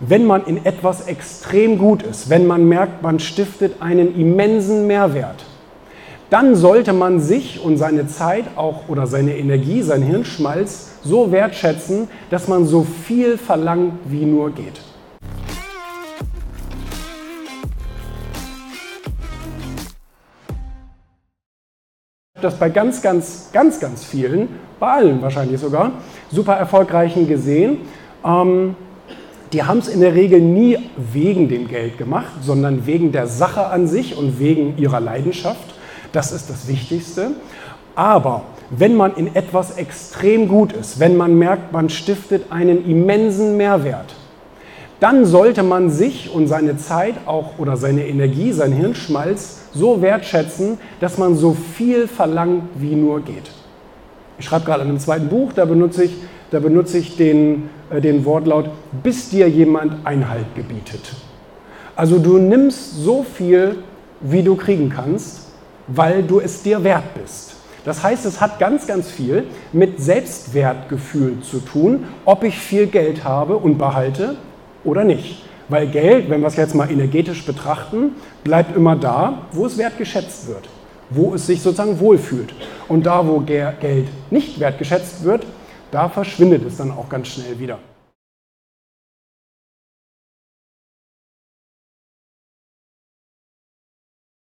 wenn man in etwas extrem gut ist, wenn man merkt, man stiftet einen immensen Mehrwert, dann sollte man sich und seine Zeit auch oder seine Energie, sein Hirnschmalz so wertschätzen, dass man so viel verlangt, wie nur geht. das bei ganz, ganz, ganz, ganz vielen, bei allen wahrscheinlich sogar, super erfolgreichen gesehen. Ähm, die haben es in der Regel nie wegen dem Geld gemacht, sondern wegen der Sache an sich und wegen ihrer Leidenschaft. Das ist das Wichtigste. Aber wenn man in etwas extrem gut ist, wenn man merkt, man stiftet einen immensen Mehrwert, dann sollte man sich und seine Zeit auch oder seine Energie, sein Hirnschmalz so wertschätzen, dass man so viel verlangt, wie nur geht. Ich schreibe gerade an einem zweiten Buch, da benutze ich, da benutze ich den, äh, den Wortlaut, bis dir jemand Einhalt gebietet. Also du nimmst so viel, wie du kriegen kannst, weil du es dir wert bist. Das heißt, es hat ganz, ganz viel mit Selbstwertgefühl zu tun, ob ich viel Geld habe und behalte oder nicht. Weil Geld, wenn wir es jetzt mal energetisch betrachten, bleibt immer da, wo es wertgeschätzt wird, wo es sich sozusagen wohlfühlt. Und da, wo Geld nicht wertgeschätzt wird, da verschwindet es dann auch ganz schnell wieder.